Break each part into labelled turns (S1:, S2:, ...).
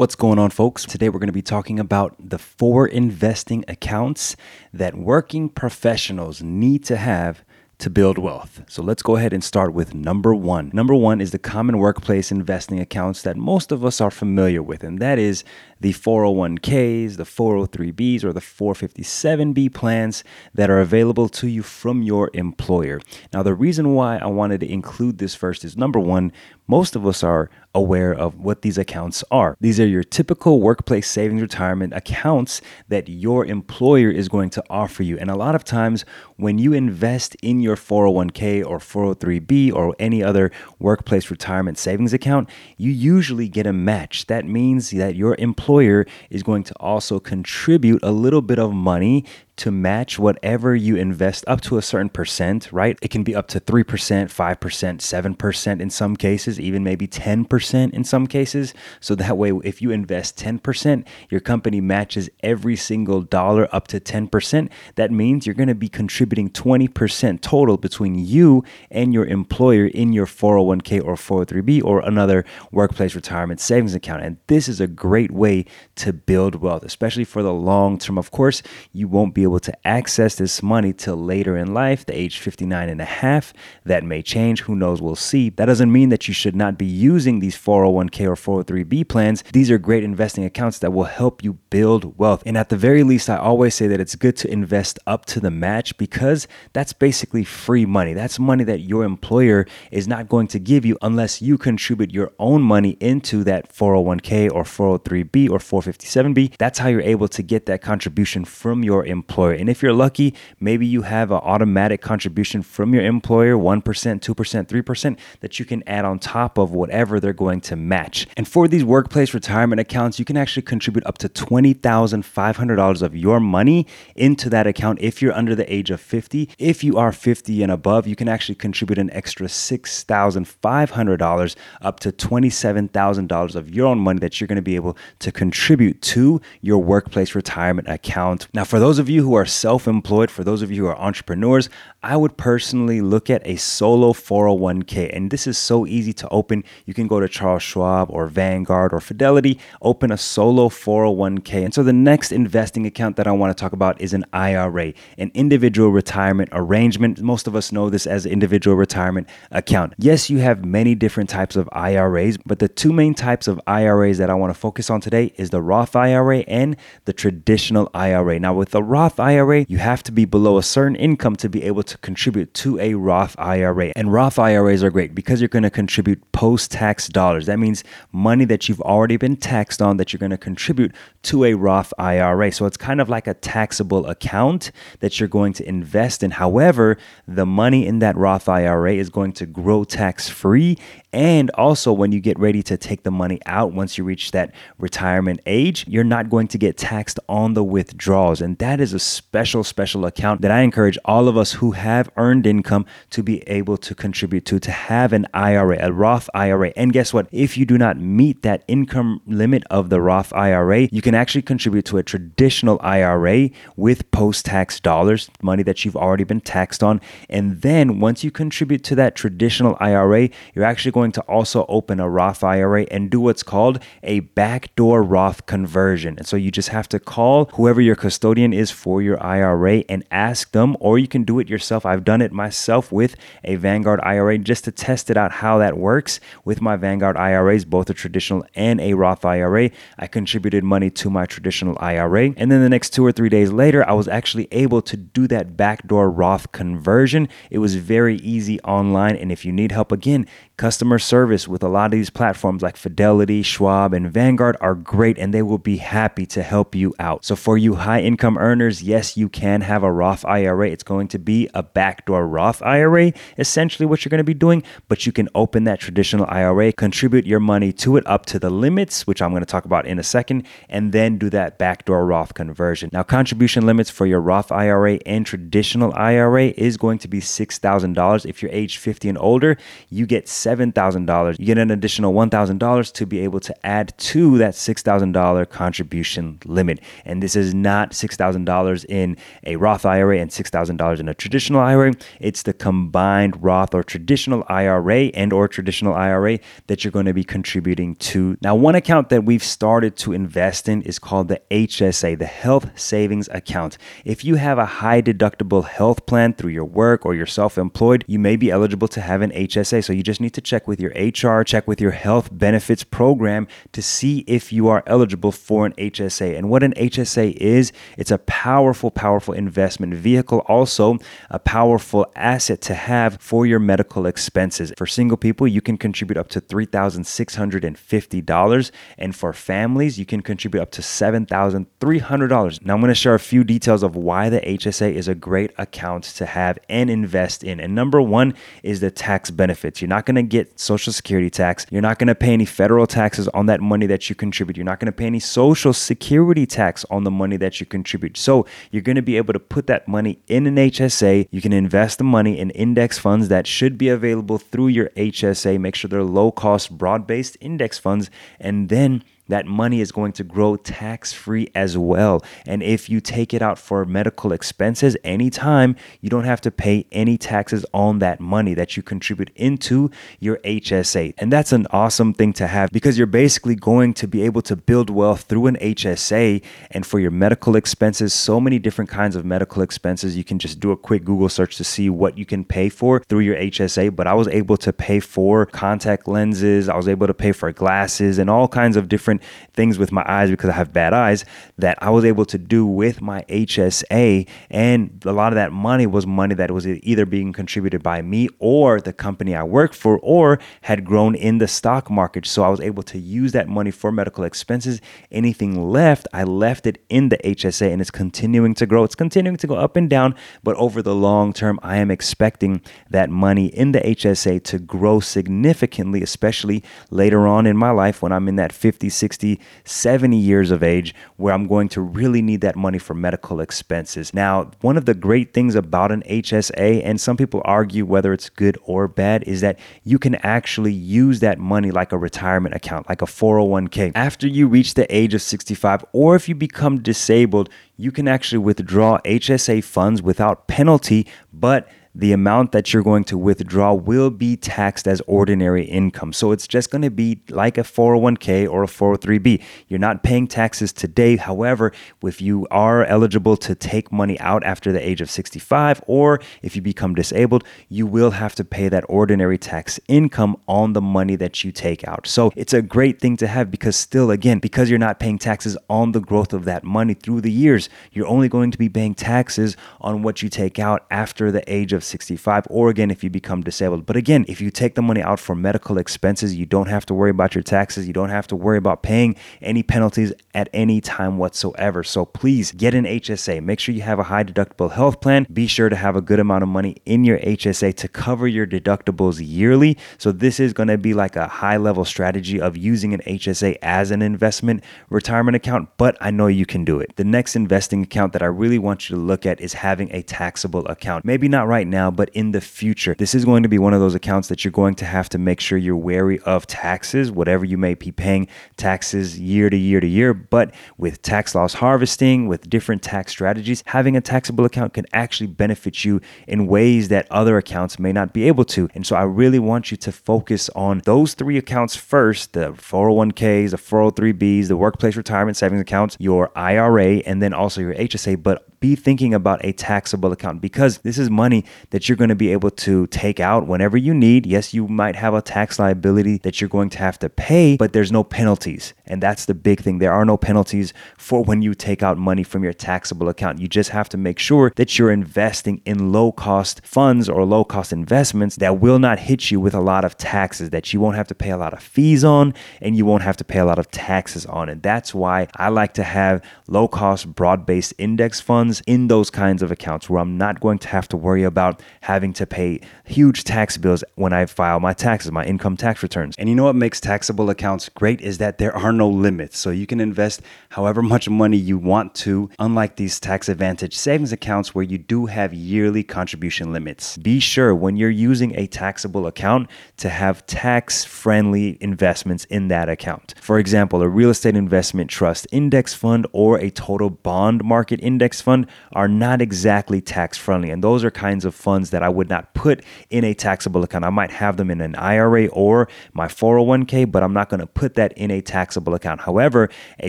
S1: What's going on, folks? Today we're going to be talking about the four investing accounts that working professionals need to have to build wealth. So let's go ahead and start with number one. Number one is the common workplace investing accounts that most of us are familiar with, and that is the 401ks, the 403bs, or the 457b plans that are available to you from your employer. Now, the reason why I wanted to include this first is number one, most of us are aware of what these accounts are. These are your typical workplace savings retirement accounts that your employer is going to offer you. And a lot of times, when you invest in your 401k or 403b or any other workplace retirement savings account, you usually get a match. That means that your employer is going to also contribute a little bit of money to match whatever you invest up to a certain percent, right? It can be up to 3%, 5%, 7% in some cases, even maybe 10% in some cases. So that way, if you invest 10%, your company matches every single dollar up to 10%. That means you're going to be contributing 20% total between you and your employer in your 401k or 403b or another workplace retirement savings account. And this is a great way to build wealth, especially for the long term. Of course, you won't be able to access this money till later in life, the age 59 and a half. That may change. Who knows? We'll see. That doesn't mean that you should not be using these 401k or 403b plans. These are great investing accounts that will help you build wealth. And at the very least, I always say that it's good to invest up to the match because that's basically free money. That's money that your employer is not going to give you unless you contribute your own money into that 401k or 403b or 457b. That's how you're able to get that contribution from your employer employer. And if you're lucky, maybe you have an automatic contribution from your employer 1%, 2%, 3% that you can add on top of whatever they're going to match. And for these workplace retirement accounts, you can actually contribute up to $20,500 of your money into that account if you're under the age of 50. If you are 50 and above, you can actually contribute an extra $6,500 up to $27,000 of your own money that you're going to be able to contribute to your workplace retirement account. Now, for those of you who who are self employed, for those of you who are entrepreneurs, I would personally look at a solo 401k. And this is so easy to open. You can go to Charles Schwab or Vanguard or Fidelity, open a solo 401k. And so the next investing account that I want to talk about is an IRA, an individual retirement arrangement. Most of us know this as individual retirement account. Yes, you have many different types of IRAs, but the two main types of IRAs that I want to focus on today is the Roth IRA and the traditional IRA. Now, with the Roth IRA, you have to be below a certain income to be able to contribute to a Roth IRA. And Roth IRAs are great because you're going to contribute post tax dollars. That means money that you've already been taxed on that you're going to contribute to a Roth IRA. So it's kind of like a taxable account that you're going to invest in. However, the money in that Roth IRA is going to grow tax free. And also, when you get ready to take the money out, once you reach that retirement age, you're not going to get taxed on the withdrawals. And that is a special, special account that I encourage all of us who have earned income to be able to contribute to, to have an IRA, a Roth IRA. And guess what? If you do not meet that income limit of the Roth IRA, you can actually contribute to a traditional IRA with post tax dollars, money that you've already been taxed on. And then once you contribute to that traditional IRA, you're actually going to also open a Roth IRA and do what's called a backdoor Roth conversion. And so you just have to call whoever your custodian is for for your IRA and ask them, or you can do it yourself. I've done it myself with a Vanguard IRA just to test it out how that works with my Vanguard IRAs, both a traditional and a Roth IRA. I contributed money to my traditional IRA. And then the next two or three days later, I was actually able to do that backdoor Roth conversion. It was very easy online. And if you need help, again, customer service with a lot of these platforms like Fidelity, Schwab, and Vanguard are great and they will be happy to help you out. So, for you high income earners, yes, you can have a Roth IRA. It's going to be a backdoor Roth IRA, essentially what you're going to be doing, but you can open that traditional IRA, contribute your money to it up to the limits, which I'm going to talk about in a second, and then do that backdoor Roth conversion. Now, contribution limits for your Roth IRA and traditional IRA is going to be $6,000. If you're age 50 and older, you get $7,000. You get an additional $1,000 to be able to add to that $6,000 contribution limit. And this is not $6,000 $6,000 in a Roth IRA and $6,000 in a traditional IRA. It's the combined Roth or traditional IRA and or traditional IRA that you're going to be contributing to. Now, one account that we've started to invest in is called the HSA, the Health Savings Account. If you have a high deductible health plan through your work or you're self-employed, you may be eligible to have an HSA. So you just need to check with your HR, check with your health benefits program to see if you are eligible for an HSA. And what an HSA is, it's a powerful, powerful investment vehicle, also a powerful asset to have for your medical expenses. For single people, you can contribute up to $3,650. And for families, you can contribute up to $7,300. Now, I'm going to share a few details of why the HSA is a great account to have and invest in. And number one is the tax benefits. You're not going to get Social Security tax. You're not going to pay any federal taxes on that money that you contribute. You're not going to pay any Social Security tax on the money that you contribute. So you're going to be able to put that money in an HSA. You can invest the money in index funds that should be available through your HSA. Make sure they're low cost, broad based index funds. And then that money is going to grow tax free as well. And if you take it out for medical expenses anytime, you don't have to pay any taxes on that money that you contribute into your HSA. And that's an awesome thing to have because you're basically going to be able to build wealth through an HSA. And for your medical expenses, so many different kinds of medical expenses, you can just do a quick Google search to see what you can pay for through your HSA. But I was able to pay for contact lenses, I was able to pay for glasses, and all kinds of different things with my eyes because I have bad eyes that I was able to do with my HSA. And a lot of that money was money that was either being contributed by me or the company I work for or had grown in the stock market. So I was able to use that money for medical expenses. Anything left, I left it in the HSA and it's continuing to grow. It's continuing to go up and down, but over the long term, I am expecting that money in the HSA to grow significantly, especially later on in my life when I'm in that 50, 60, 60, 70 years of age where I'm going to really need that money for medical expenses. Now, one of the great things about an HSA, and some people argue whether it's good or bad, is that you can actually use that money like a retirement account, like a 401k. After you reach the age of 65, or if you become disabled, you can actually withdraw HSA funds without penalty, but the amount that you're going to withdraw will be taxed as ordinary income. So it's just going to be like a 401k or a 403b. You're not paying taxes today. However, if you are eligible to take money out after the age of 65 or if you become disabled, you will have to pay that ordinary tax income on the money that you take out. So it's a great thing to have because still again, because you're not paying taxes on the growth of that money through the years, you're only going to be paying taxes on what you take out after the age of 65, or again, if you become disabled. But again, if you take the money out for medical expenses, you don't have to worry about your taxes. You don't have to worry about paying any penalties at any time whatsoever. So please get an HSA. Make sure you have a high deductible health plan. Be sure to have a good amount of money in your HSA to cover your deductibles yearly. So this is going to be like a high level strategy of using an HSA as an investment retirement account, but I know you can do it. The next investing account that I really want you to look at is having a taxable account. Maybe not right now, but in the future. This is going to be one of those accounts that you're going to have to make sure you're wary of taxes, whatever you may be paying taxes year to year to year. But with tax loss harvesting, with different tax strategies, having a taxable account can actually benefit you in ways that other accounts may not be able to. And so I really want you to focus on those three accounts first the 401ks, the 403bs, the workplace retirement savings accounts, your IRA, and then also your HSA. But be thinking about a taxable account because this is money that you're going to be able to take out whenever you need. Yes, you might have a tax liability that you're going to have to pay, but there's no penalties. And that's the big thing. There are no penalties for when you take out money from your taxable account. You just have to make sure that you're investing in low cost funds or low cost investments that will not hit you with a lot of taxes, that you won't have to pay a lot of fees on, and you won't have to pay a lot of taxes on. And that's why I like to have low cost, broad based index funds in those kinds of accounts where I'm not going to have to worry about without having to pay huge tax bills when I file my taxes, my income tax returns. And you know what makes taxable accounts great is that there are no limits. So you can invest however much money you want to, unlike these tax advantage savings accounts where you do have yearly contribution limits. Be sure when you're using a taxable account to have tax friendly investments in that account. For example, a real estate investment trust index fund or a total bond market index fund are not exactly tax friendly. And those are kinds of funds that I would not put in a taxable account. I might have them in an IRA or my 401k, but I'm not going to put that in a taxable account. However, a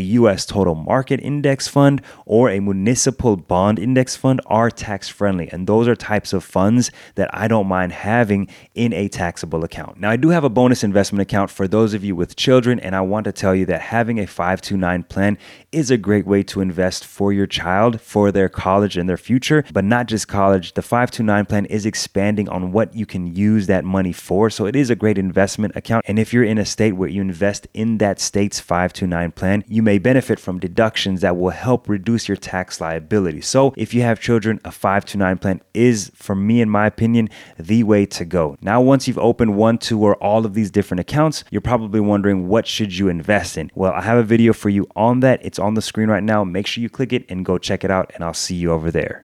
S1: US total market index fund or a municipal bond index fund are tax friendly. And those are types of funds that I don't mind having in a taxable account. Now, I do have a bonus investment account for those of you with children, and I want to tell you that having a 529 plan is a great way to invest for your child for their college and their future, but not just college. The 529 plan is expanding on what you can use that money for. So it is a great investment account. And if you're in a state where you invest in that state's 529 plan, you may benefit from deductions that will help reduce your tax liability. So if you have children, a 529 plan is, for me, in my opinion, the way to go. Now, once you've opened one, two, or all of these different accounts, you're probably wondering what should you invest in? Well, I have a video for you on that. It's on the screen right now. Make sure you click it and go check it out, and I'll see you over there.